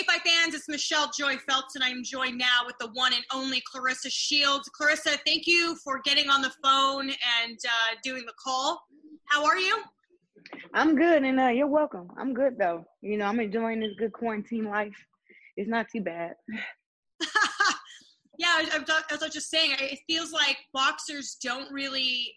Hey, Fight fans, it's Michelle Joy Phelps, and I'm joined now with the one and only Claressa Shields. Claressa, thank you for getting on the phone and uh, doing the call. How are you? I'm good, and uh, you're welcome. I'm good though. You know, I'm enjoying this good quarantine life. It's not too bad. yeah, I, I was just saying, it feels like boxers don't really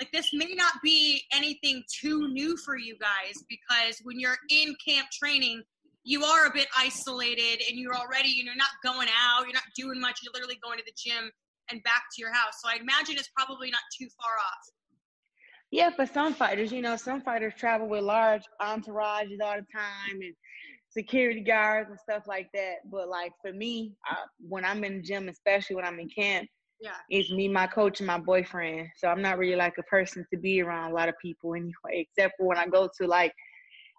like this. May not be anything too new for you guys because when you're in camp training, you are a bit isolated, and you're already you know not going out, you're not doing much. You're literally going to the gym and back to your house. So I imagine it's probably not too far off. Yeah, for some fighters, you know, some fighters travel with large entourages all the time and security guards and stuff like that. But like for me, I, when I'm in the gym, especially when I'm in camp, Yeah. it's me, my coach, and my boyfriend. So I'm not really like a person to be around a lot of people anyway, except for when I go to like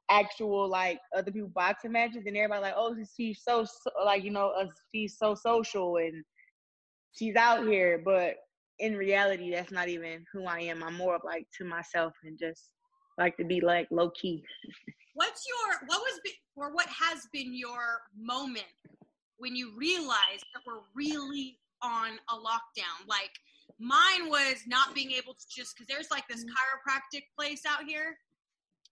actual like other people boxing matches and everybody like, oh, she's so, so like you know, uh, she's so social and she's out here, but in reality, that's not even who I am. I'm more of like to myself and just like to be like low key. What's your what was be, or what has been your moment when you realized that we're really on a lockdown? Like mine was not being able to just because there's like this chiropractic place out here,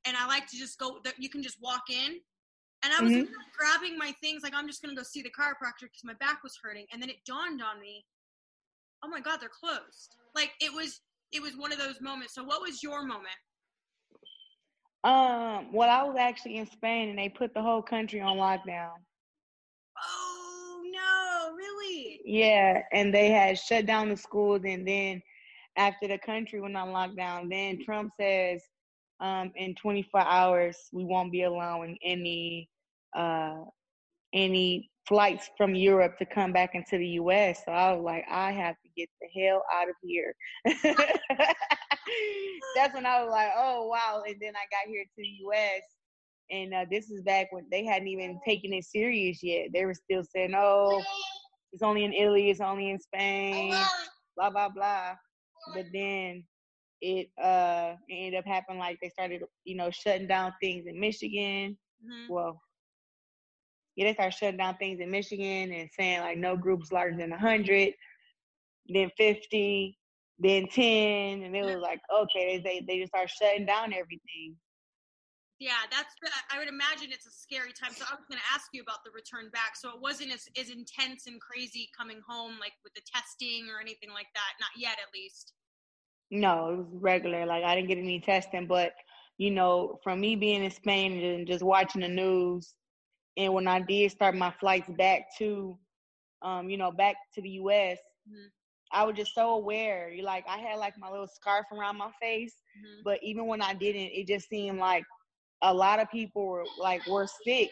and I like to just go. You can just walk in, and I was Mhm. grabbing my things like I'm just gonna go see the chiropractor because my back was hurting, and then it dawned on me, oh my god, they're closed. Like it was it was one of those moments. So what was your moment? Um, well, I was actually in Spain and they put the whole country on lockdown. Oh no, really? Yeah, and they had shut down the schools, and then after the country went on lockdown, then Trump says, um, in 24 hours we won't be allowing any uh any flights from Europe to come back into the U.S. So I was like, I have to get the hell out of here. That's when I was like, oh wow! And then I got here to the U.S. And uh, this is back when they hadn't even taken it serious yet. They were still saying, "Oh, it's only in Italy, it's only in Spain, blah blah blah." But then it uh it ended up happening like they started, you know, shutting down things in Michigan. Mhm. Well, yeah, they started shutting down things in Michigan and saying like no groups larger than hundred, then fifty, then ten, and it was like okay, they they just start shutting down everything. Yeah, that's. I would imagine it's a scary time. So I was going to ask you about the return back. So it wasn't as, as intense and crazy coming home, like with the testing or anything like that. Not yet, at least. No, it was regular. Like I didn't get any testing, but you know, from me being in Spain and just watching the news, and when I did start my flights back to, um, you know, back to the U.S., Mhm. I was just so aware. You like, I had like my little scarf around my face, Mhm. but even when I didn't, it just seemed like a lot of people were like were sick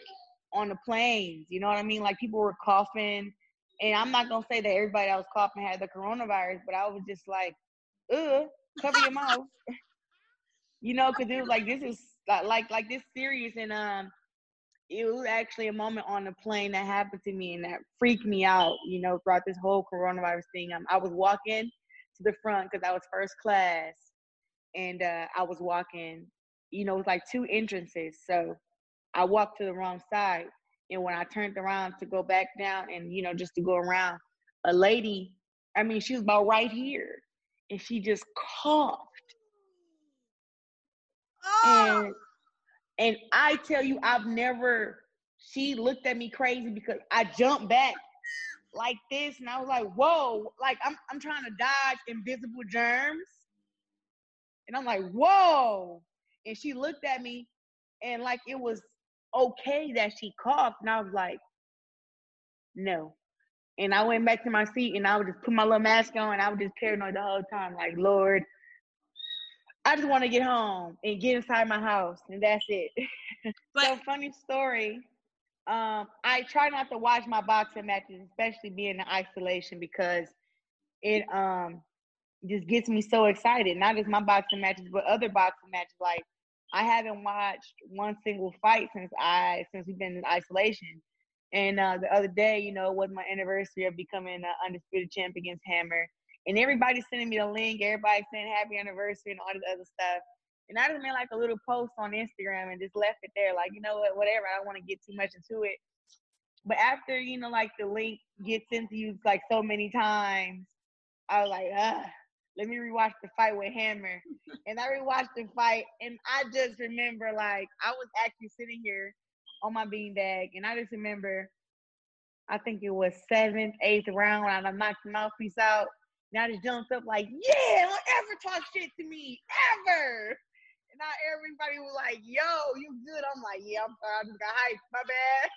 on the planes. You know what I mean? Like people were coughing, and I'm not gonna say that everybody that was coughing had the coronavirus, but I was just like, ugh, cover your mouth. you know, because it was like this is like like this serious, and um, it was actually a moment on the plane that happened to me and that freaked me out. You know, throughout this whole coronavirus thing, um, I was walking to the front because I was first class, and uh, I was walking. You know, it was like two entrances, so I walked to the wrong side. And when I turned around to go back down and you know just to go around, a lady, I mean, she was about right here, and she just coughed. Oh, And and I tell you, I've never. She looked at me crazy because I jumped back like this, and I was like, "Whoa!" Like I'm I'm trying to dodge invisible germs, and I'm like, "Whoa!" And she looked at me, and like it was okay that she coughed, and I was like, "No." And I went back to my seat, and I would just put my little mask on, and I was just paranoid the whole time, like, "Lord." I just want to get home and get inside my house, and that's it. but so funny story. Um, I try not to watch my boxing matches, especially being in isolation, because it um just gets me so excited. Not just my boxing matches, but other boxing matches. Like I haven't watched one single fight since I since we've been in isolation. And uh, the other day, you know, was my anniversary of becoming an undisputed champ against Hammer. And everybody's sending me the link. Everybody's saying happy anniversary and all this other stuff. And I just made like a little post on Instagram and just left it there. Like, you know what, whatever. I don't want to get too much into it. But after, you know, like the link gets into you like so many times, I was like, ah, let me rewatch the fight with Hammer. and I rewatched the fight and I just remember like I was actually sitting here on my beanbag and I just remember I think it was seventh, eighth round when I knocked the mouthpiece out. And I just jumped up like, yeah, don't ever talk shit to me, ever. And now everybody was like, yo, you good? I'm like, yeah, I'm sorry, I just got hyped. My bad.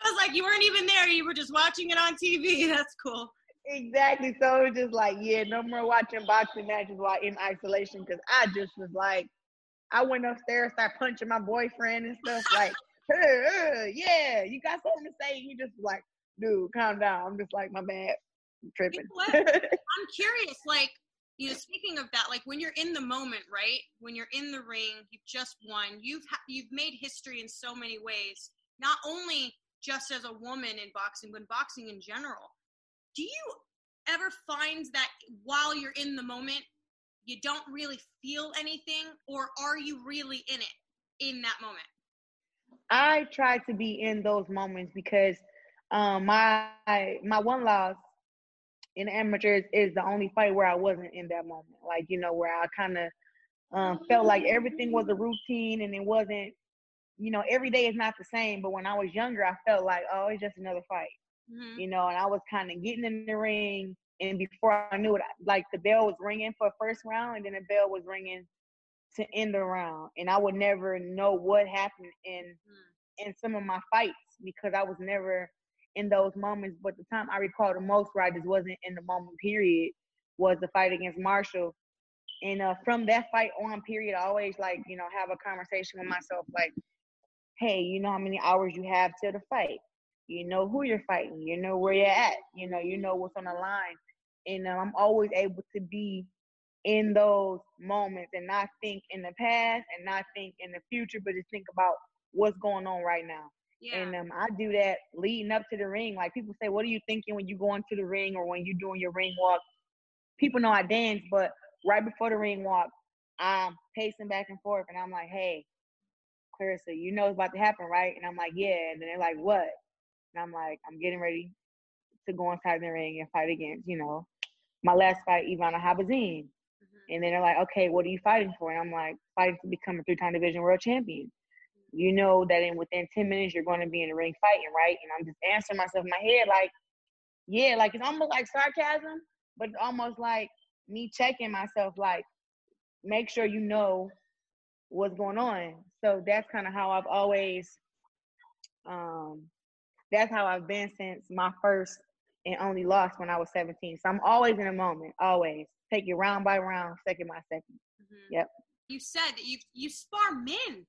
it was like you weren't even there. You were just watching it on TV. That's cool. exactly. So it was just like, yeah, no more watching boxing matches while in isolation because I just was like, I went upstairs, started punching my boyfriend and stuff. Like, uh, yeah, you got something to say? He just like, dude, calm down. I'm just like, my bad, I'm tripping. You know what? I'm curious, like, you know, speaking of that, like when you're in the moment, right? When you're in the ring, you've just won. You've ha- you've made history in so many ways. Not only just as a woman in boxing, but in boxing in general. Do you ever find that while you're in the moment, you don't really feel anything, or are you really in it in that moment? I try to be in those moments because um, my my one loss in amateurs is the only fight where I wasn't in that moment. Like you know, where I kind of um, felt like everything was a routine and it wasn't. You know, every day is not the same. But when I was younger, I felt like, oh, it's just another fight. Mhm. You know, and I was kind of getting in the ring, and before I knew it, like the bell was ringing for first round, and then the bell was ringing to end the round, and I would never know what happened in in some of my fights because I was never in those moments. But the time I recall the most where I just wasn't in the moment period was the fight against Marshall. And uh, from that fight on period, I always like, you know, have a conversation with myself like, hey, you know how many hours you have till the fight. You know who you're fighting. You know where you're at. You know, you know what's on the line. And uh, I'm always able to be in those moments and not think in the past and not think in the future, but just think about what's going on right now. Yeah. And um, I do that leading up to the ring. Like people say, what are you thinking when you go into the ring or when you're doing your ring walk? People know I dance, but right before the ring walk, I'm pacing back and forth, and I'm like, hey, Claressa, you know it's about to happen, right? And I'm like, yeah. And then they're like, what? And I'm like, I'm getting ready to go inside the ring and fight against, you know, my last fight, Ivana Habazin. Mhm. And then they're like, okay, what are you fighting for? And I'm like, fighting to become a three-time division world champion. You know that in within 10 minutes you're going to be in the ring fighting, right? And I'm just answering myself in my head like, yeah, like it's almost like sarcasm, but it's almost like me checking myself, like, make sure you know what's going on. So that's kind of how I've always, um, that's how I've been since my first and only loss when I was 17. So I'm always in a moment, always take it round by round, second by second. Mhm. Yep. You said that you you spar men.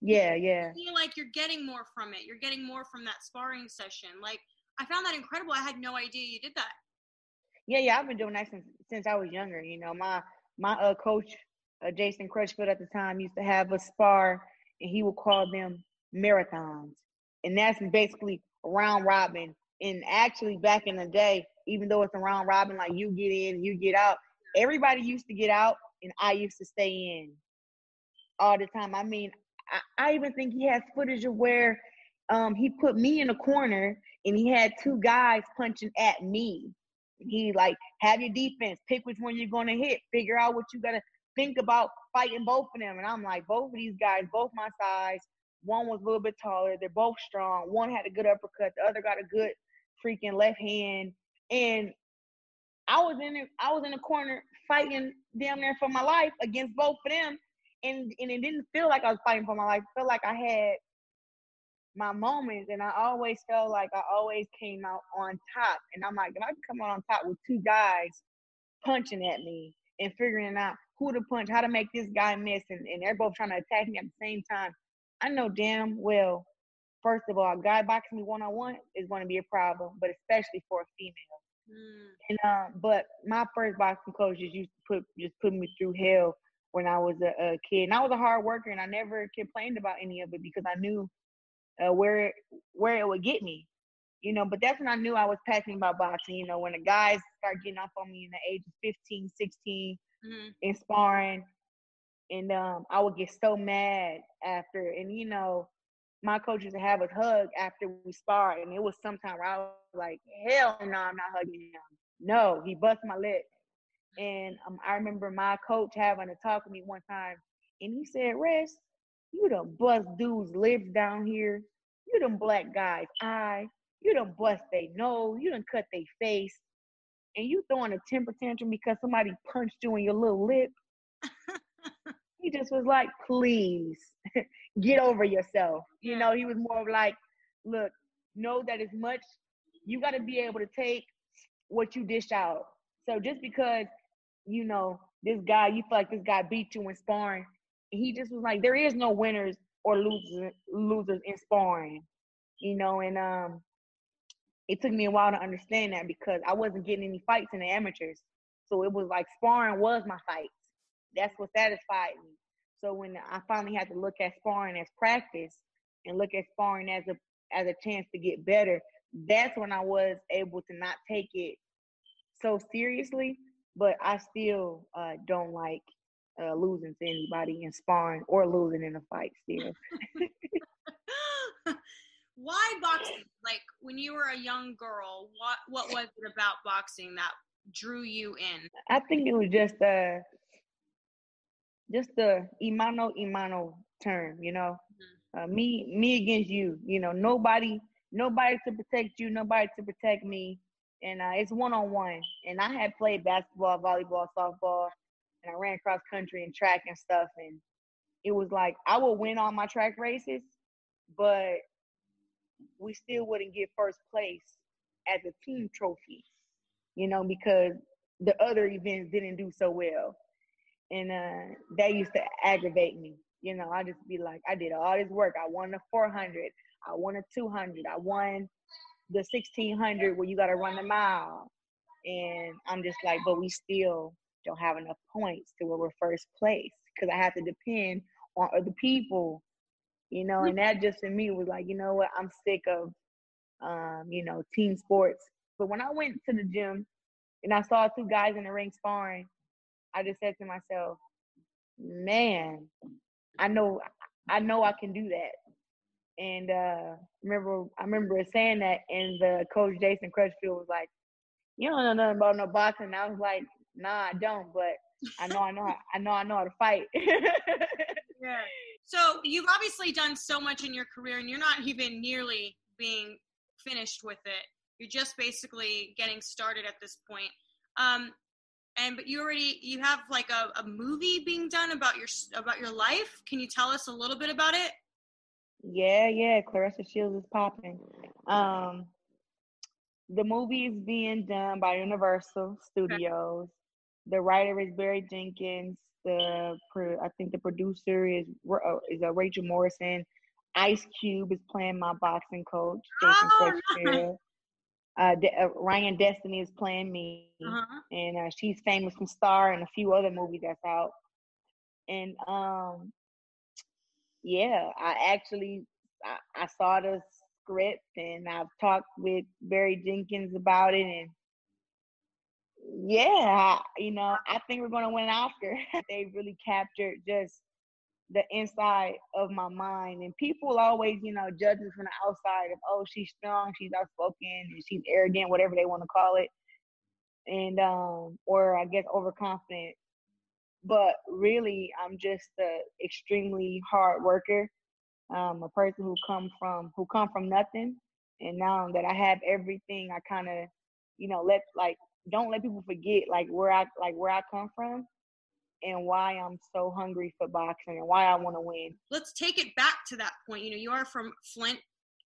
Yeah, yeah. I feel like you're getting more from it. You're getting more from that sparring session. Like I found that incredible. I had no idea you did that. Yeah, yeah, I've been doing that since since I was younger. You know, my my uh coach, uh, Jason Crutchfield at the time, used to have a spar, and he would call them marathons, and that's basically round robin. And actually, back in the day, even though it's a round robin, like you get in, you get out. Everybody used to get out, and I used to stay in all the time. I mean, I, I even think he has footage of where um, he put me in a corner and he had two guys punching at me. He like have your defense, pick which one you're gonna hit, figure out what you gotta think about fighting both of them. And I'm like, both of these guys, both my size. One was a little bit taller. They're both strong. One had a good uppercut. The other got a good freaking left hand. And I was in it. I was in the corner fighting damn near for my life against both of them. And and it didn't feel like I was fighting for my life. It felt like I had my moments and I always felt like I always came out on top. And I'm like, if I can come out on top with two guys punching at me and figuring out who to punch, how to make this guy miss, and, and they're both trying to attack me at the same time, I know damn well, first of all, a guy boxing me one on one is going to be a problem, but especially for a female. Mm. And um, but my first boxing coach just used to put just put me through hell when I was a, a kid, and I was a hard worker, and I never complained about any of it because I knew uh, where where it would get me, you know. But that's when I knew I was passionate about boxing. You know, when the guys start getting off on me in the age of 15, 16, mm-hmm. in sparring, and um, I would get so mad after. And you know, my coach used to have us hug after we spar, and it was sometime where I was like, "Hell no, I'm not hugging him." No, he bust my lip. And um, I remember my coach having a talk with me one time, and he said, "Rest, you done bust dudes' lips down here. You done black guys' eye. You done bust they nose. You done cut they face. And you throwing a temper tantrum because somebody punched you in your little lip. He just was like, please get over yourself. You know, he was more of like, look, know that as much you got to be able to take what you dish out. So just because you know this guy, you feel like this guy beat you in sparring, he just was like, there is no winners or losers losers in sparring, you know. And um, it took me a while to understand that because I wasn't getting any fights in the amateurs, so it was like sparring was my fights. That's what satisfied me. So when I finally had to look at sparring as practice and look at sparring as a as a chance to get better, that's when I was able to not take it so seriously. But I still uh, don't like uh, losing to anybody in sparring or losing in a fight still. Why boxing? Like when you were a young girl, what what was it about boxing that drew you in? I think it was just a just the imano imano term, you know. Mm-hmm. Uh, me me against you, you know, nobody nobody to protect you, nobody to protect me. And uh, it's one on one. And I had played basketball, volleyball, softball, and I ran cross country and track and stuff. And it was like I would win all my track races, but we still wouldn't get first place as a team trophy, you know, because the other events didn't do so well. And uh, that used to aggravate me. You know, I just be like, I did all this work. I won the 400. I won a 200. I won the 1600 where you got to run the mile. And I'm just like, but we still don't have enough points to where we're first place because I have to depend on other people, you know, and that just for me was like, you know what, I'm sick of, um, you know, team sports. But when I went to the gym and I saw two guys in the ring sparring, I just said to myself, man, I know, I know I can do that. And uh, remember, I remember saying that, and the coach Jason Crutchfield was like, "You don't know nothing about no boxing." And I was like, nah, I don't, but I know I know I know I know how to fight. yeah. So you've obviously done so much in your career and you're not even nearly being finished with it. You're just basically getting started at this point. Um, and but you already you have like a, a movie being done about your about your life. Can you tell us a little bit about it? Yeah, yeah. Claressa Shields is popping. Um, the movie is being done by Universal Studios. The writer is Barry Jenkins. The I think the producer is uh, is uh, Rachel Morrison. Ice Cube is playing my boxing coach, Jason oh. Uh, De- uh, Ryan Destiny is playing me, uh-huh. and uh, she's famous from Star and a few other movies that's out. And um, yeah, I actually I, I saw the script and I've talked with Barry Jenkins about it and yeah, you know, I think we're going to win an Oscar. they really captured just the inside of my mind. And people always, you know, judge us from the outside of, oh, she's strong, she's outspoken, and she's arrogant, whatever they want to call it. And, um, or I guess overconfident. But really, I'm just a extremely hard worker. Um, a person who come from who come from nothing, and now that I have everything, I kind of, you know, let like don't let people forget like where I like where I come from and why I'm so hungry for boxing and why I want to win. Let's take it back to that point. You know, you are from Flint.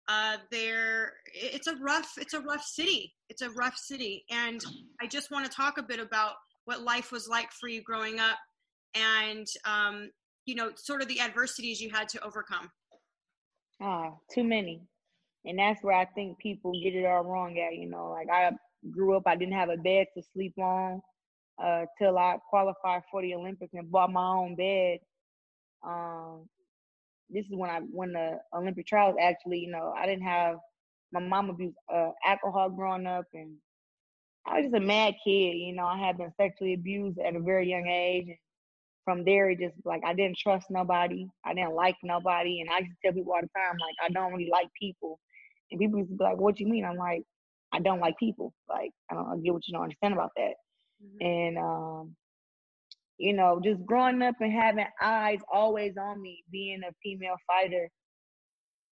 Uh, there, it's a rough, it's a rough city. It's a rough city, and I just want to talk a bit about what life was like for you growing up, and um, you know, sort of the adversities you had to overcome. Ah, too many, and that's where I think people get it all wrong at. You know, like I grew up, I didn't have a bed to sleep on uh, till I qualified for the Olympics and bought my own bed. Um, this is when I when the Olympic trials actually, you know, I didn't have my mom abused uh, alcohol growing up, and I was just a mad kid. You know, I had been sexually abused at a very young age. And from there, it just like I didn't trust nobody. I didn't like nobody, and I used to tell people all the time, like I don't really like people. And people used to be like, "What you mean?" I'm like, I don't like people. Like I don't get what you don't understand about that. Mm-hmm. And um, you know, just growing up and having eyes always on me, being a female fighter,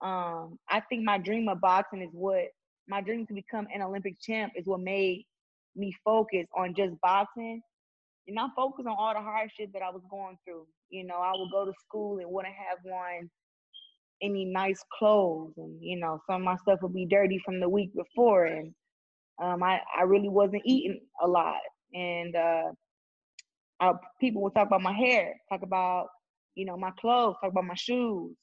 Um, I think my dream of boxing is what my dream to become an Olympic champ is what made me focus on just boxing. And not focus on all the hardship that I was going through. You know, I would go to school and wouldn't have one any nice clothes and you know some of my stuff would be dirty from the week before and um, I, I really wasn't eating a lot. And uh, I, people would talk about my hair talk about you know my clothes talk about my shoes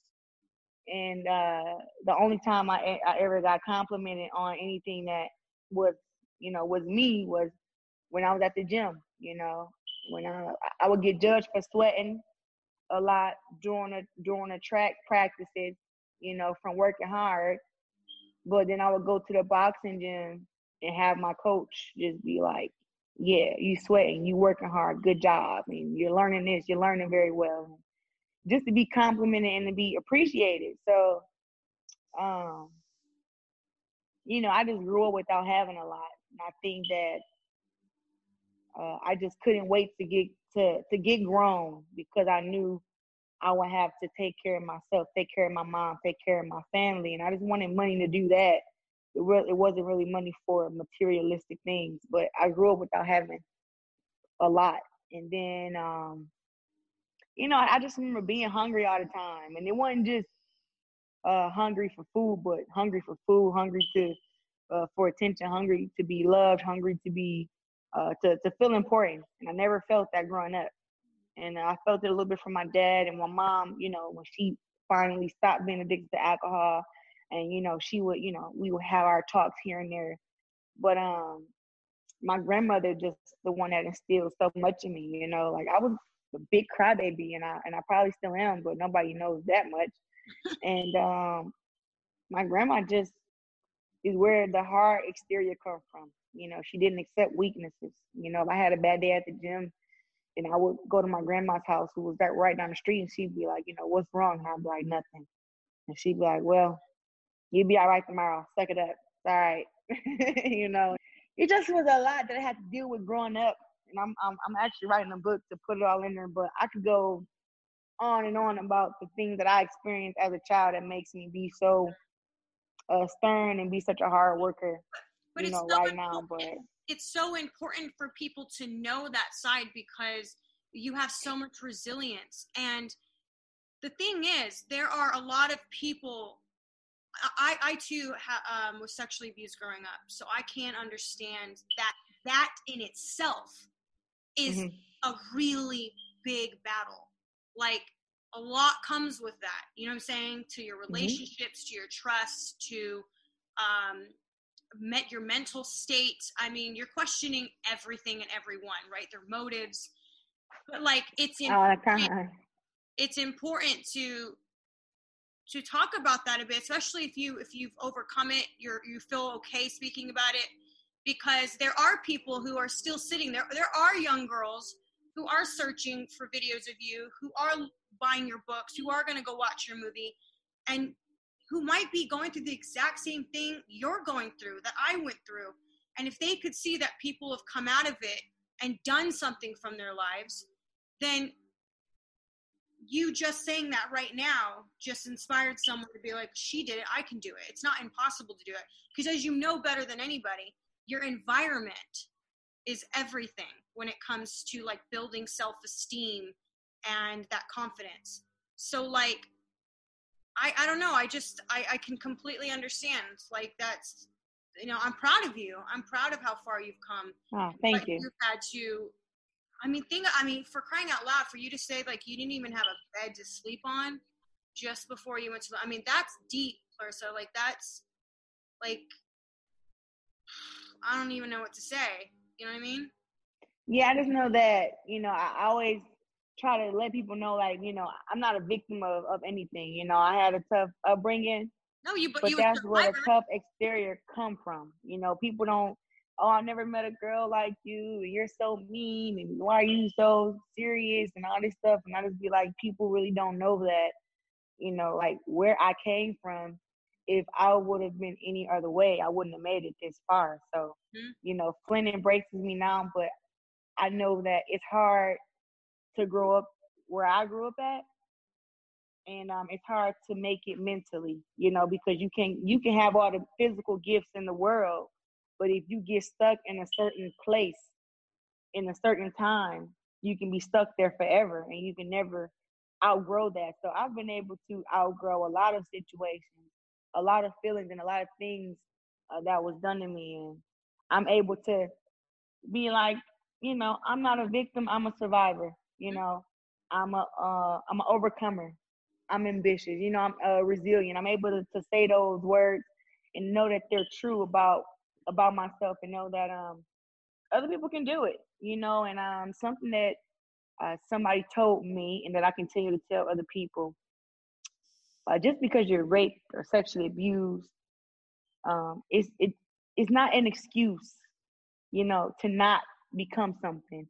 and uh, the only time I, I ever got complimented on anything that was you know was me was when I was at the gym. You know, when I I would get judged for sweating a lot during a during the track practices. You know, from working hard. But then I would go to the boxing gym and have my coach just be like, "Yeah, you sweating, you working hard, good job, mean, you're learning this, you're learning very well." Just to be complimented and to be appreciated. So, um, you know, I just grew up without having a lot, and I think that uh, I just couldn't wait to get to to get grown because I knew I would have to take care of myself, take care of my mom, take care of my family, and I just wanted money to do that. It, it wasn't really money for materialistic things, but I grew up without having a lot, and then um, you know, I just remember being hungry all the time, and it wasn't just uh, hungry for food, but hungry for food, hungry to uh, for attention, hungry to be loved, hungry to be uh, to to feel important. And I never felt that growing up, and I felt it a little bit from my dad and my mom. You know, when she finally stopped being addicted to alcohol, and you know, she would, you know, we would have our talks here and there. But um, my grandmother just the one that instilled so much in me. You know, like I was a big crybaby, and I and I probably still am, but nobody knows that much. and um, my grandma just is where the hard exterior come from. You know, she didn't accept weaknesses. You know, if I had a bad day at the gym, and I would go to my grandma's house, who was right right down the street, and she'd be like, you know, what's wrong? And I'd be like, nothing. And she'd be like, well, you'll be all right tomorrow. Suck it up. It's all right. you know, it just was a lot that I had to deal with growing up and I'm, I'm I'm actually writing a book to put it all in there. But I could go on and on about the things that I experienced as a child that makes me be so uh, stern and be such a hard worker. But you know, so right now, but it's so important for people to know that side because you have so much resilience and the thing is, there are a lot of people. I, I too ha, um, was sexually abused growing up, so I can't understand that. That in itself is Mhm. a really big battle. Like a lot comes with that. You know what I'm saying? To your relationships, to your trust, to um, met your mental state. I mean, you're questioning everything and everyone, right? Their motives. But like, it's in, All it's important to to talk about that a bit, especially if you if you've overcome it, you're you feel okay speaking about it, because there are people who are still sitting there. There are young girls who are searching for videos of you, who are buying your books, who are going to go watch your movie, and who might be going through the exact same thing you're going through that I went through. And if they could see that people have come out of it and done something from their lives, then you just saying that right now just inspired someone to be like, she did it, I can do it. It's not impossible to do it. Because as you know better than anybody, your environment is everything when it comes to like building self esteem and that confidence. So, like, I, I don't know. I just, I, I can completely understand. Like, that's, you know, I'm proud of you. I'm proud of how far you've come Oh, thank but you. You've had to. I mean, think. I mean, for crying out loud, for you to say like you didn't even have a bed to sleep on just before you went to. I mean, that's deep, Claressa. Like that's like I don't even know what to say. You know what I mean? Yeah, I just know that, you know, I always try to let people know, like, you know, I'm not a victim of, of anything. You know, I had a tough upbringing, No, you. But, but you. that's a where the tough exterior come from. You know, people don't, oh, I've never met a girl like you, and you're so mean, and why are you so serious, and all this stuff. And I just be like, people really don't know that, you know, like where I came from. If I would have been any other way, I wouldn't have made it this far. So, Mhm. you know, Flint embraces me now, but I know that it's hard to grow up where I grew up at, and um, it's hard to make it mentally, you know, because you can you can have all the physical gifts in the world, but if you get stuck in a certain place in a certain time, you can be stuck there forever, and you can never outgrow that. So I've been able to outgrow a lot of situations, a lot of feelings, and a lot of things uh, that was done to me, and I'm able to be like, you know, I'm not a victim. I'm a survivor. You know, I'm a uh, I'm an overcomer. I'm ambitious. You know, I'm uh, resilient. I'm able to, to say those words and know that they're true about about myself, and know that um other people can do it. You know, and um something that uh, somebody told me, and that I continue to tell other people. Uh, just because you're raped or sexually abused, um, it's it it's not an excuse, you know, to not become something.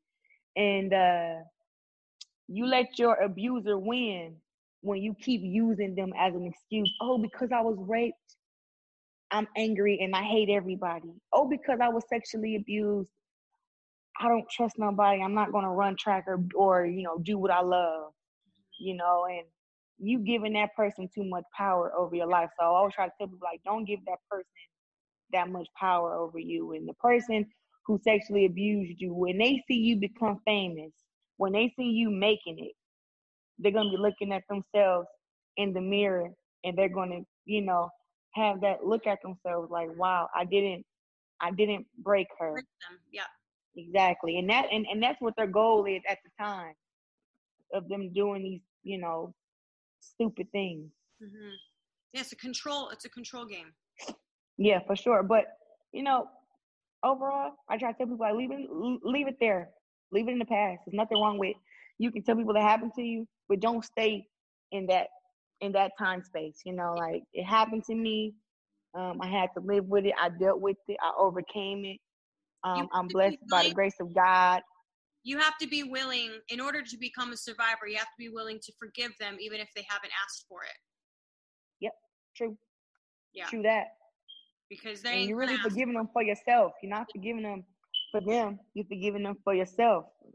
And uh, you let your abuser win when you keep using them as an excuse. Oh, because I was raped, I'm angry and I hate everybody. Oh, because I was sexually abused, I don't trust nobody. I'm not gonna run track or or you know do what I love. You know, and you giving that person too much power over your life. So I always try to tell people like, don't give that person that much power over you. And the person who sexually abused you, when they see you become famous, when they see you making it, they're gonna be looking at themselves in the mirror and they're gonna, you know, have that look at themselves like, wow, I didn't I didn't break her. Yeah. Exactly. And that and, and that's what their goal is at the time of them doing these, you know, stupid things. hmm Yeah, it's a control. It's a control game. Yeah, for sure. But you know, overall, I try to tell people like leave it, leave it there, leave it in the past. There's nothing wrong with. You can tell people that happened to you, but don't stay in that in that time space. You know, like it happened to me. Um, I had to live with it. I dealt with it. I overcame it. Um, I'm blessed by the grace of God. You have to be willing, in order to become a survivor, you have to be willing to forgive them, even if they haven't asked for it. Yep. True. Yeah. True that. Because they And you're really forgiving them for yourself. You're not forgiving them for them. You're forgiving them for yourself. Mm-hmm.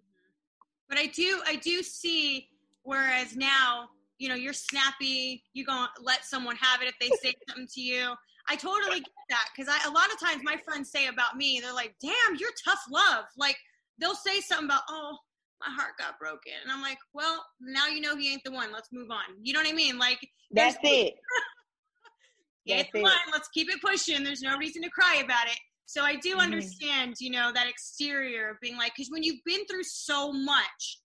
But I do, I do see. Whereas now, you know, you're snappy. You gonna let someone have it if they say something to you. I totally get that because I a lot of times my friends say about me, they're like, "Damn, you're tough love." Like they'll say something about, "Oh, my heart got broken. And I'm like, well, now you know he ain't the one. Let's move on. You know what I mean? Like, That's it. he ain't That's the it. one. Let's keep it pushing. There's no reason to cry about it. So I do Mhm. understand, you know, that exterior of being like, because when you've been through so much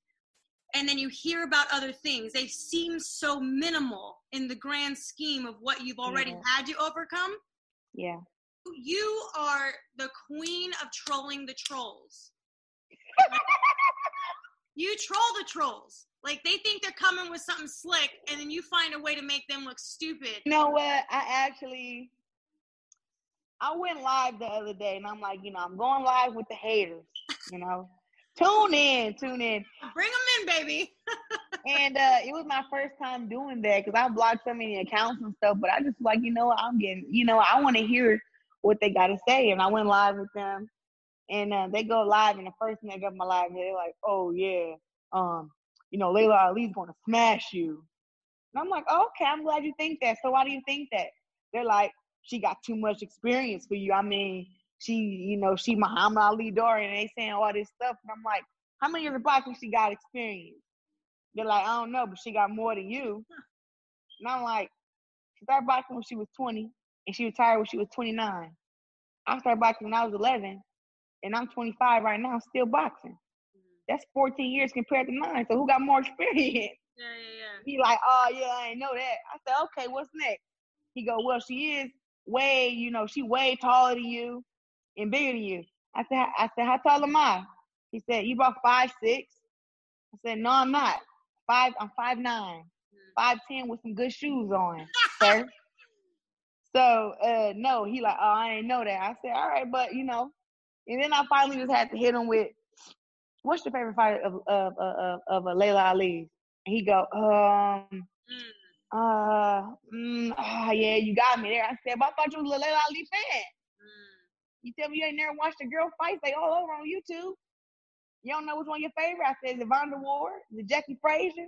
and then you hear about other things, they seem so minimal in the grand scheme of what you've already Yeah. had to overcome. Yeah. You are the queen of trolling the trolls. You troll the trolls. Like they think they're coming with something slick, and then you find a way to make them look stupid. You know what? I actually I went live the other day and I'm like, you know, I'm going live with the haters, you know. tune in, tune in. Bring them in, baby. And uh it was my first time doing that because I blocked so many accounts and stuff, but I just like, you know, what, I'm getting, you know, I want to hear what they got to say. And I went live with them and uh, they go live and the first thing they got my live, they're like, oh yeah, um, you know, Laila Ali's going to smash you. And I'm like, oh, okay, I'm glad you think that. So why do you think that? They're like, she got too much experience for you. I mean, she, you know, she Muhammad Ali daughter, and they saying all this stuff. And I'm like, how many years of boxing she got experience? They're like, I don't know, but she got more than you. And I'm like, she started boxing when she was 20, and she retired when she was 29. I started boxing when I was 11, and I'm 25 right now, still boxing. That's 14 years compared to nine. So who got more experience? Yeah, yeah, yeah. He like, oh yeah, I didn't know that. I said, okay, what's next? He go, well, she is way, you know, she way taller than you and bigger than you. I said, I said, how tall am I? He said, you about five six. I said, no, I'm not. Five, I'm five nine, five ten with some good shoes on, sir. So uh no, he like, oh, I didn't know that. I said, all right, but you know, and then I finally just had to hit him with, what's your favorite fighter of of of of, of Laila Ali? And he go, um, Mm. uh, mm, ah, yeah, you got me there. I said, but I thought you was a Laila Ali fan. Mm. You tell me you ain't never watched a girl fight? They all over on YouTube. You don't know which one your favorite? I said, is it Vonda Ward? Is it Jackie Frazier?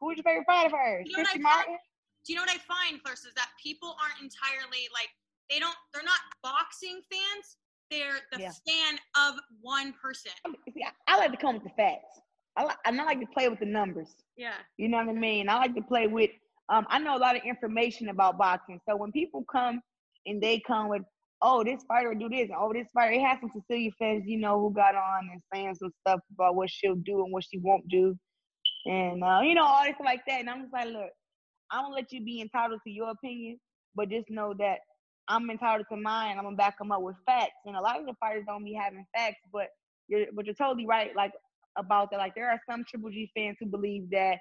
Who's your favorite fighter of hers? You know Christy Martin? Do you know what I find, Claressa, is that people aren't entirely like they don't. They're not boxing fans. They're the Yeah. fan of one person. See, I, I like to come with the facts. I like, and I like to play with the numbers. Yeah. You know what I mean? I like to play with. Um, I know a lot of information about boxing. So when people come and they come with, oh, this fighter do this, oh, this fighter, it has some Cecilia fans, you know, who got on and saying some stuff about what she'll do and what she won't do, and uh, you know, all this like that. And I'm just like, look, I'm gonna let you be entitled to your opinion, but just know that I'm entitled to mine. I'm gonna back them up with facts. And a lot of the fighters don't be having facts, but you're, but you're totally right. Like about that. Like there are some Triple G fans who believe that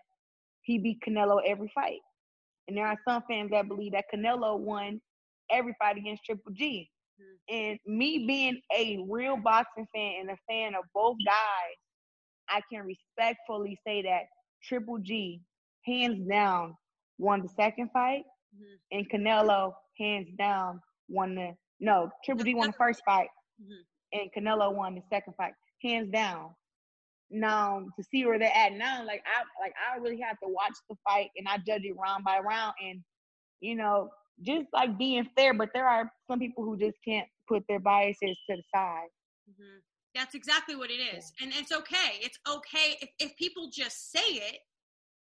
he beat Canelo every fight. And there are some fans that believe that Canelo won every fight against Triple G. And me being a real boxing fan and a fan of both guys, I can respectfully say that Triple G, hands down, won the second fight, Mhm. and Canelo, hands down, won the no, Triple G won the first fight, Mhm. and Canelo won the second fight, hands down. Now to see where they're at now, like I like I really have to watch the fight and I judge it round by round, and you know, just like being fair. But there are some people who just can't put their biases to the side. Mhm. That's exactly what it is. And it's okay. It's okay if, if people just say it.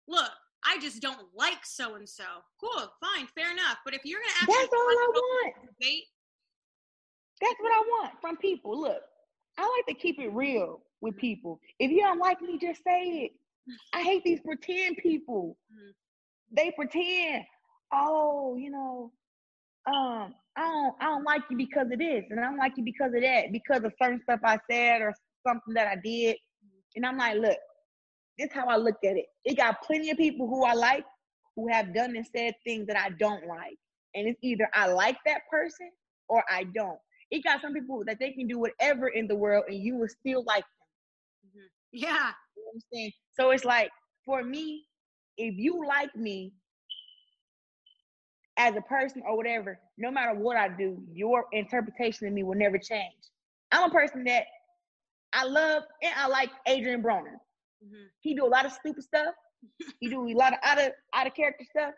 Look, I just don't like so and so. Cool, fine, fair enough. But if you're gonna actually That's all I want to go want. through the debate, That's what I want from people. Look, I like to keep it real with people. If you don't like me, just say it. I hate these pretend people. Mhm. They pretend, oh, you know, um, I don't, I don't like you because of this, and I don't like you because of that, because of certain stuff I said or something that I did. And I'm like, look, this is how I look at it. It got plenty of people who I like who have done and said things that I don't like. And it's either I like that person or I don't. It got some people that they can do whatever in the world and you will still like them. Mm-hmm. yeah, You know what I'm saying? So it's like for me, if you like me as a person or whatever, no matter what I do, your interpretation of me will never change. I'm a person that I love and I like Adrian Broner. Mhm. He do a lot of stupid stuff. he do a lot of out of out of character stuff.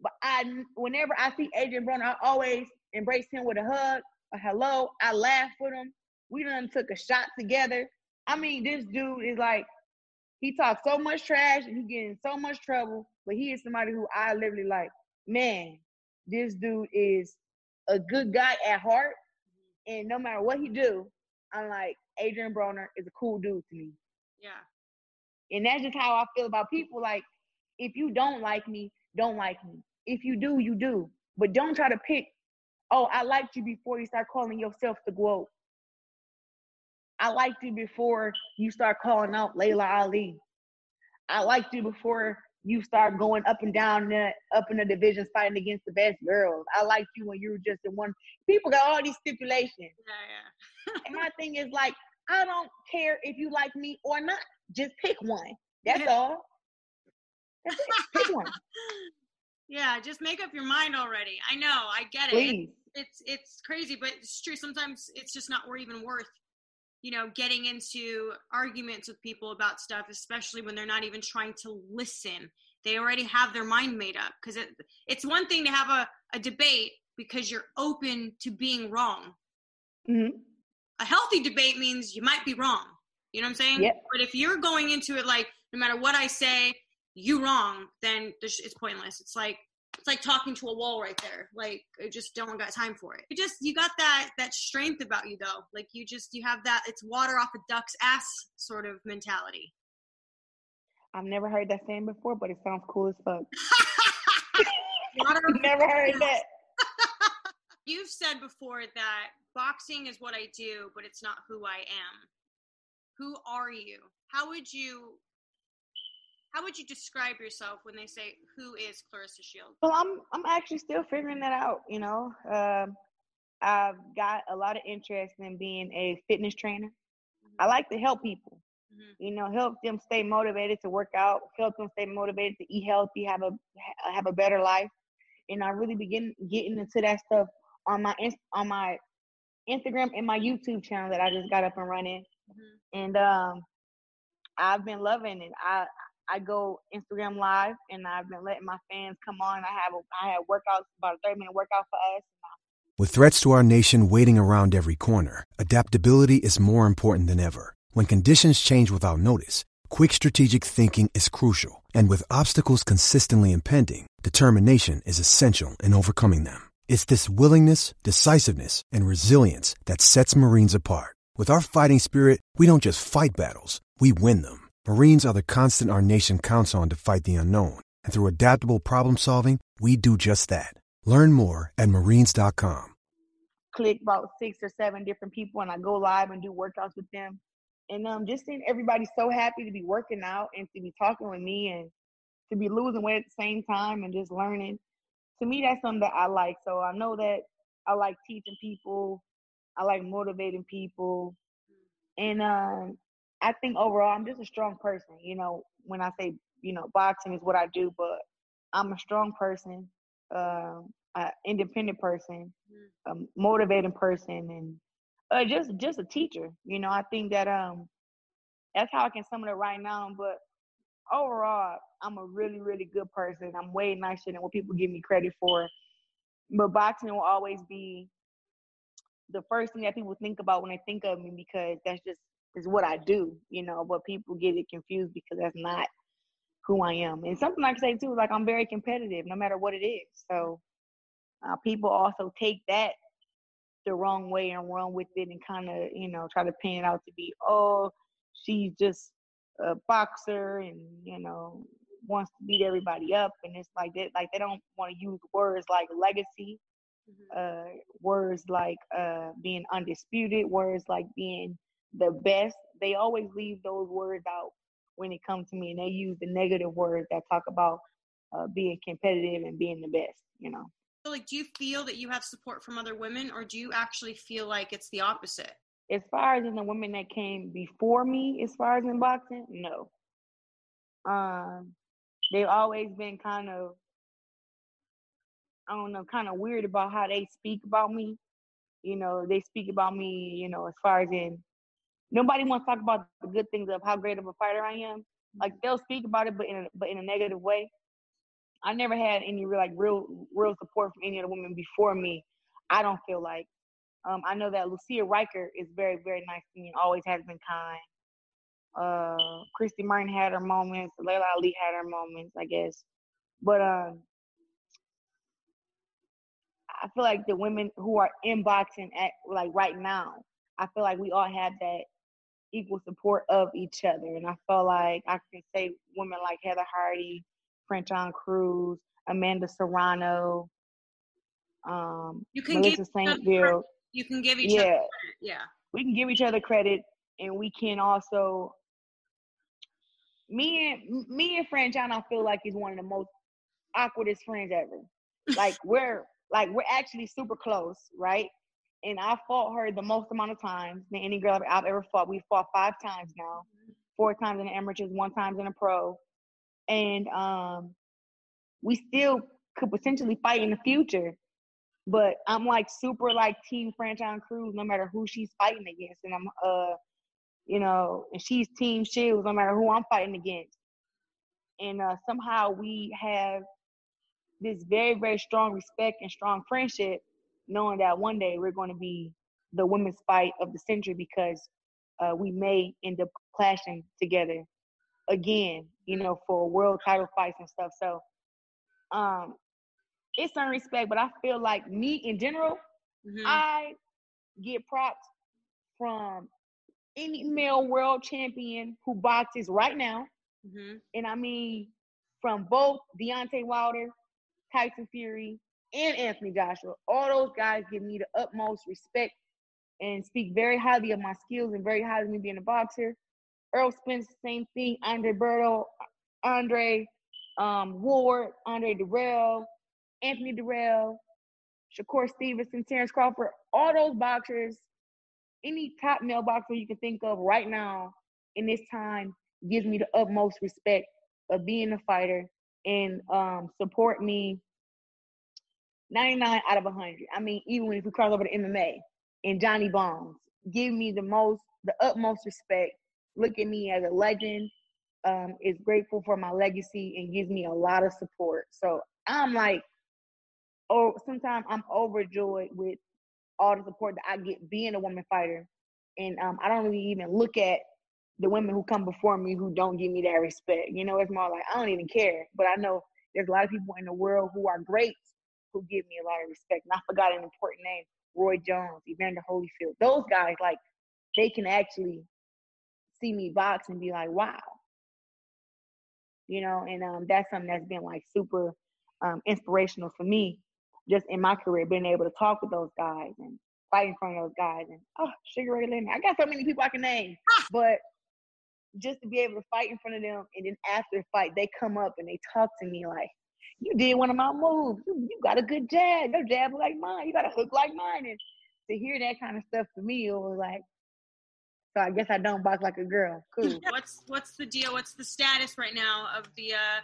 But I, whenever I see Adrian Broner, I always embrace him with a hug, a hello. I laugh with him. We done took a shot together. I mean, this dude is like he talks so much trash and he get in so much trouble, but he is somebody who I literally like, man, this dude is a good guy at heart. And no matter what he do, I'm like, Adrian Broner is a cool dude to me. Yeah. And that's just how I feel about people. Like, if you don't like me, don't like me. If you do, you do. But don't try to pick, oh, I liked you before you start calling yourself the GOAT. I liked you before you start calling out Laila Ali. I liked you before you start going up and down the up in the divisions fighting against the best girls. I liked you when you were just in one. People got all these stipulations. Yeah, yeah. and my thing is like, I don't care if you like me or not. Just pick one. That's all. That's. Pick one. yeah, just make up your mind already. I know, I get it. It's, it's it's crazy, but it's true. Sometimes it's just not or even worth, you know, getting into arguments with people about stuff, especially when they're not even trying to listen. They already have their mind made up. Because it, it's one thing to have a, a debate because you're open to being wrong. Mhm. A healthy debate means you might be wrong. You know what I'm saying? Yep. But if you're going into it like, no matter what I say, you wrong, then it's pointless. It's like it's like talking to a wall right there. Like I just don't got time for it. It just you got that that strength about you though. Like you just you have that it's water off a duck's ass sort of mentality. I've never heard that saying before, but it sounds cool as fuck. Water never heard ass. that. You've said before that boxing is what I do, but it's not who I am. Who are you? How would you how would you describe yourself when they say who is Claressa Shields? Well, I'm I'm actually still figuring that out. You know, um, I've got a lot of interest in being a fitness trainer. I like to help people. Mhm. You know, help them stay motivated to work out, help them stay motivated to eat healthy, have a have a better life. And I really begin getting into that stuff on my on my Instagram and my YouTube channel that I just got up and running. Mhm. And um, I've been loving it. I I go Instagram live and I've been letting my fans come on. I have a, I have workouts about a thirty minute workout for us. With threats to our nation waiting around every corner, adaptability is more important than ever. When conditions change without notice, quick strategic thinking is crucial. And with obstacles consistently impending, determination is essential in overcoming them. It's this willingness, decisiveness, and resilience that sets Marines apart. With our fighting spirit, we don't just fight battles, we win them. Marines are the constant our nation counts on to fight the unknown. And through adaptable problem solving, we do just that. Learn more at marines.com. click about six or seven different people and I go live and do workouts with them. And um just seeing everybody so happy to be working out and to be talking with me and to be losing weight at the same time and just learning. To me that's something that I like. So I know that I like teaching people. I like motivating people. And um I think overall I'm just a strong person. You know, when I say, you know, boxing is what I do, but I'm a strong person, um, an independent person a motivating person and uh, just just a teacher. You know, I think that um that's how I can sum it up right now. But overall, I'm a really really good person. I'm way nicer than what people give me credit for. But boxing will always be the first thing that people think about when they think of me because that's just is what I do. You know, but people get it confused because that's not who I am. And something I can say too, like I'm very competitive, no matter what it is. So uh, people also take that the wrong way and run with it and kind of you know try to paint it out to be oh she's just a boxer and you know wants to beat everybody up and it's like that like they don't want to use words like legacy uh words like uh being undisputed words like being the best they always leave those words out when it comes to me and they use the negative words that talk about uh, being competitive and being the best you know So, like, do you feel that you have support from other women, or do you actually feel like it's the opposite? as far as in the women that came before me, as far as in boxing, no. Um, they've always been kind of, I don't know, kind of weird about how they speak about me. You know, they speak about me, you know, as far as in, nobody wants to talk about the good things of how great of a fighter I am. Like they'll speak about it, but in a, but in a negative way. I never had any real like real real support from any of the women before me. I don't feel like. Um, I know that Lucia Rijker is very, very nice to me and always has been kind. Uh, Christy Martin had her moments. Laila Ali had her moments, I guess. But um, I feel like the women who are in boxing at like right now, I feel like we all have that equal support of each other. And I feel like I can say women like Heather Hardy, Franchon Crews, Amanda Serrano, um, You can Melissa give St. each other Ville. credit. You can give each other Yeah, credit. Yeah. we can give each other credit, and we can also. Me and me and Franchon, I feel like is one of the most awkwardest friends ever. Like we're like we're actually super close, right? And I fought her the most amount of times than any girl I've ever fought. We fought five times now, four times in the amateurs, one times in a pro, and um, we still could potentially fight in the future. But I'm like super like team Franchon Crews, no matter who she's fighting against, and I'm uh, you know, and she's team Shields, no matter who I'm fighting against. And uh, somehow we have this very very strong respect and strong friendship, knowing that one day we're going to be the women's fight of the century because uh, we may end up clashing together again, you know, for world title fights and stuff. So, um, it's some respect, but I feel like me in general, Mhm. I get props from any male world champion who boxes right now. Mhm. And I mean, from both Deontay Wilder, Tyson Fury, and Anthony Joshua. All those guys give me the utmost respect and speak very highly of my skills and very highly of me being a boxer. Errol Spence, same thing. Andre Berto, Andre um, Ward, Andre Dirrell, Anthony Dirrell, Shakur Stevenson, Terrence Crawford, all those boxers, any top male boxer you can think of right now in this time gives me the utmost respect of being a fighter and um, support me 99 out of 100. I mean, even if we cross over to MMA and Johnny Bones, give me the most, the utmost respect. Look at me as a legend. Um, is grateful for my legacy and gives me a lot of support. So I'm like, oh, sometimes I'm overjoyed with all the support that I get being a woman fighter, and um, I don't really even look at the women who come before me who don't give me that respect. You know, it's more like I don't even care. But I know there's a lot of people in the world who are great who give me a lot of respect. And I forgot an important name: Roy Jones, Evander Holyfield. Those guys, like, they can actually see me box and be like, wow. You know, and um, that's something that's been like super um, inspirational for me just in my career, being able to talk with those guys and fight in front of those guys. And oh, Sugar Ray Leonard, I got so many people I can name, but just to be able to fight in front of them, and then after the fight, they come up and they talk to me like, "You did one of my moves. You, you got a good jab. Your jab like mine. You got a hook like mine." And to hear that kind of stuff for me, it was like, so I guess I don't box like a girl. Cool. What's what's the deal? What's the status right now of the uh,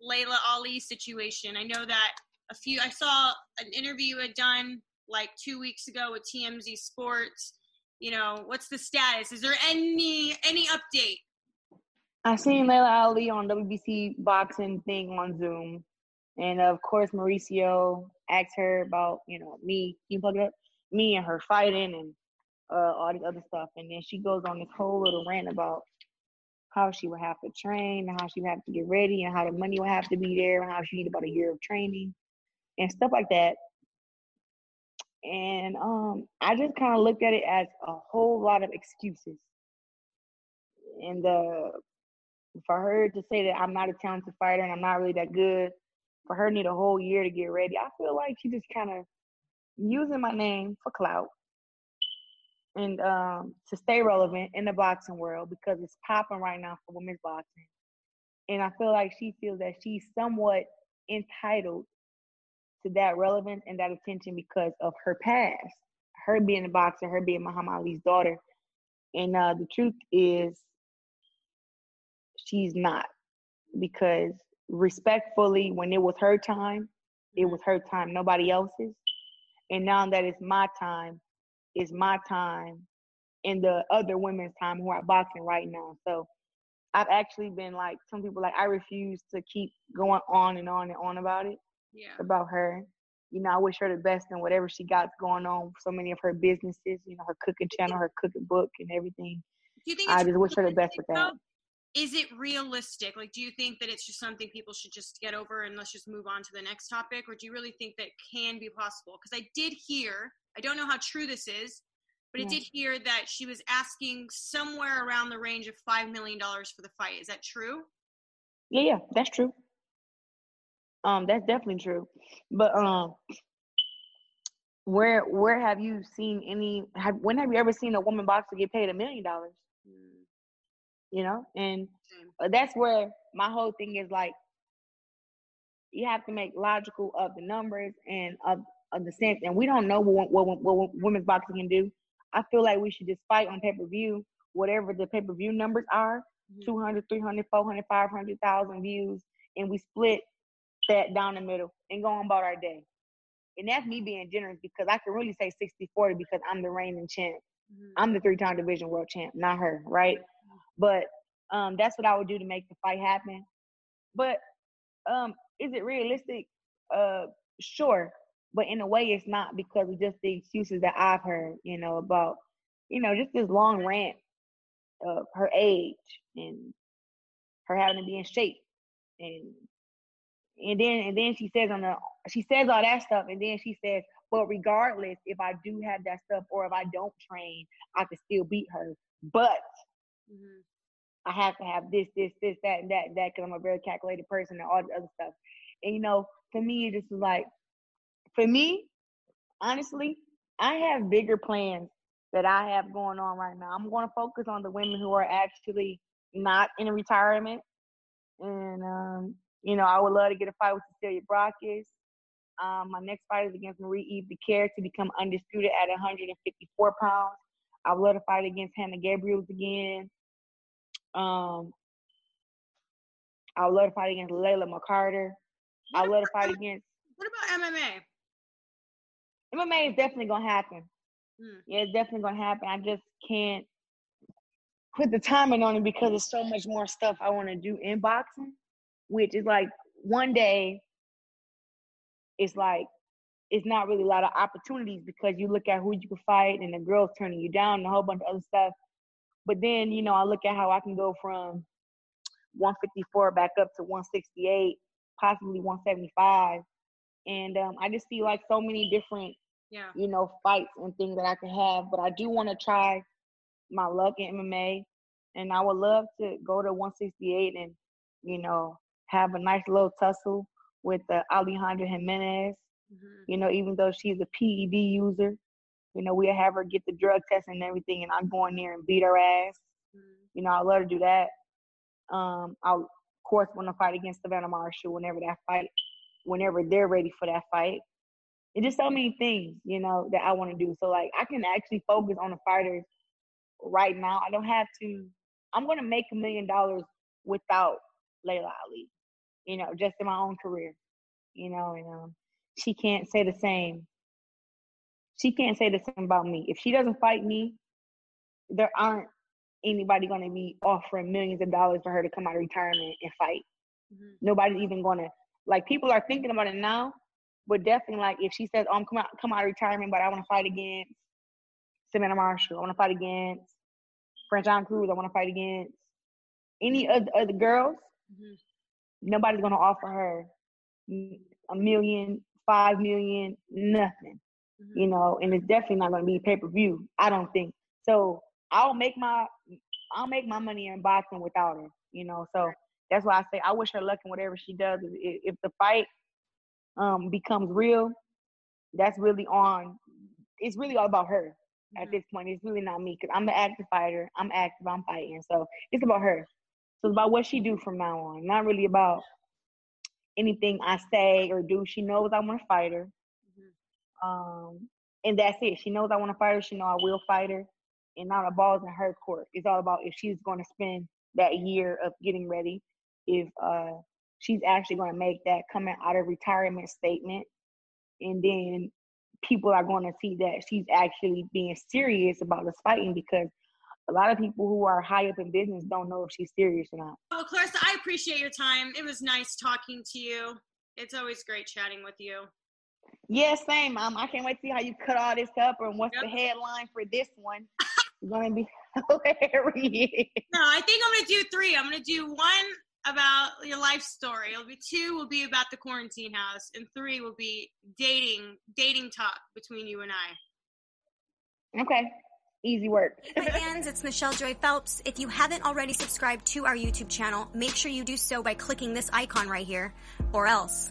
Laila Ali situation? I know that a few. I saw an interview you had done like two weeks ago with TMZ Sports. You know, what's the status? Is there any any update? I seen Laila Ali on WBC boxing thing on Zoom, and of course Mauricio asked her about you know me. You plug it up? Me and her fighting and uh, all the other stuff, and then she goes on this whole little rant about how she would have to train, and how she would have to get ready, and how the money would have to be there, and how she need about a year of training and stuff like that. And um, I just kind of looked at it as a whole lot of excuses. And uh, for her to say that I'm not a talented fighter and I'm not really that good, for her need a whole year to get ready, I feel like she just kind of using my name for clout and um, to stay relevant in the boxing world because it's popping right now for women's boxing. And I feel like she feels that she's somewhat entitled to that relevance and that attention because of her past, her being a boxer, her being Muhammad Ali's daughter. And uh, the truth is, she's not because respectfully, when it was her time, it mm-hmm. was her time, nobody else's. And now that it's my time, it's my time and the other women's time who are boxing right now. So I've actually been like some people like I refuse to keep going on and on and on about it Yeah. about her. You know, I wish her the best in whatever she got going on. So many of her businesses, you know, her cooking channel, her cooking book, and everything. Do you think I just wish her the best with that. Is it realistic? Like, do you think that it's just something people should just get over and let's just move on to the next topic, or do you really think that can be possible? Because I did hear, I don't know how true this is, but I did hear that she was asking somewhere around the range of five million dollars for the fight. Is that true? Yeah, yeah, that's true. Um, that's definitely true. But um, where where have you seen any? Have, when have you ever seen a woman boxer get paid a million dollars? You know, and uh, that's where my whole thing is like, you have to make logical of the numbers and of of the sense, and we don't know what what, what, what women's boxing can do. I feel like we should just fight on pay per view, whatever the pay per view numbers are, 200, 300, 400, 500,000 views, and we split that down the middle and go on about our day. And that's me being generous because I can really say 60 40 because I'm the reigning champ. I'm the three time division world champ, not her, right? But um, that's what I would do to make the fight happen. But um, is it realistic? Uh, sure. But in a way, it's not because of just the excuses that I've heard, you know, about, you know, just this long rant of her age and her having to be in shape and and then and then she says on the she says all that stuff and then she says but regardless if i do have that stuff or if i don't train i can still beat her but i have to have this this this that and that and that because i'm a very calculated person and all the other stuff and you know for me it just was like for me honestly i have bigger plans that i have going on right now i'm going to focus on the women who are actually not in retirement and um you know, I would love to get a fight with Cecilia Brækhus. Um, my next fight is against Marie-Eve Dicaire to become undisputed at 154 pounds. I would love to fight against Hanna Gabriels again. Um, I would love to fight against Layla McCarter. I would love to fight against. What about MMA? MMA is definitely gonna happen. Hmm. Yeah, it's definitely gonna happen. I just can't put the timing on it because there's so much more stuff I want to do in boxing which is like one day it's like it's not really a lot of opportunities because you look at who you can fight and the girls turning you down and a whole bunch of other stuff. But then, you know, I look at how I can go from 154 back up to 168, possibly 175. And um, I just see like so many different, Yeah. you know, fights and things that I can have. But I do want to try my luck in MMA. And I would love to go to 168 and, you know, have a nice little tussle with uh, Alejandra Jimenez. You know, even though she's a PED user, you know, we'll have her get the drug test and everything, and I'm going there and beat her ass. You know, I love to do that. Um, I'll of course want to fight against Savannah Marshall whenever that fight, whenever they're ready for that fight. It's just so many things, you know, that I want to do. So like, I can actually focus on the fighters right now. I don't have to. I'm gonna make a million dollars without Laila Ali you know, just in my own career, you know, and um, she can't say the same. She can't say the same about me. If she doesn't fight me, there aren't anybody going to be offering millions of dollars for her to come out of retirement and fight. Mm-hmm. Nobody's even going to like. People are thinking about it now, but definitely like if she says, "Oh, I'm come out, come out of retirement, but I want to fight against Savannah Marshall. I want to fight against Franchon Crews. I want to fight against any of the other girls." Mm-hmm. nobody's going to offer her a million, five million, nothing, you know, and it's definitely not going to be pay per view. I don't think so. I'll make my, I'll make my money in boxing without her, you know. So that's why I say I wish her luck in whatever she does. If, if the fight um becomes real, that's really on. It's really all about her at this point. It's really not me because I'm the active fighter. I'm active. I'm fighting. So it's about her. So it's about what she do from now on. Not really about anything I say or do. She knows I want to fight her. Um, and that's it. She knows I want to fight her. She know I will fight her. And now the ball's in her court. It's all about if she's going to spend that year of getting ready, if uh, she's actually going to make that coming out of retirement statement, and then people are going to see that she's actually being serious about this fighting because a lot of people who are high up in business don't know if she's serious or not. Well, Claressa, I appreciate your time. It was nice talking to you. It's always great chatting with you. Yeah, same. mom. I can't wait to see how you cut all this up and what's the headline for this one. It's gonna be hilarious. No, I think I'm gonna do three. I'm gonna do one about your life story. It'll be two will be about the quarantine house, and three will be dating dating talk between you and I. Okay. Easy work. Hey fans, it's Michelle Joy Phelps. If you haven't already subscribed to our YouTube channel, make sure you do so by clicking this icon right here, or else.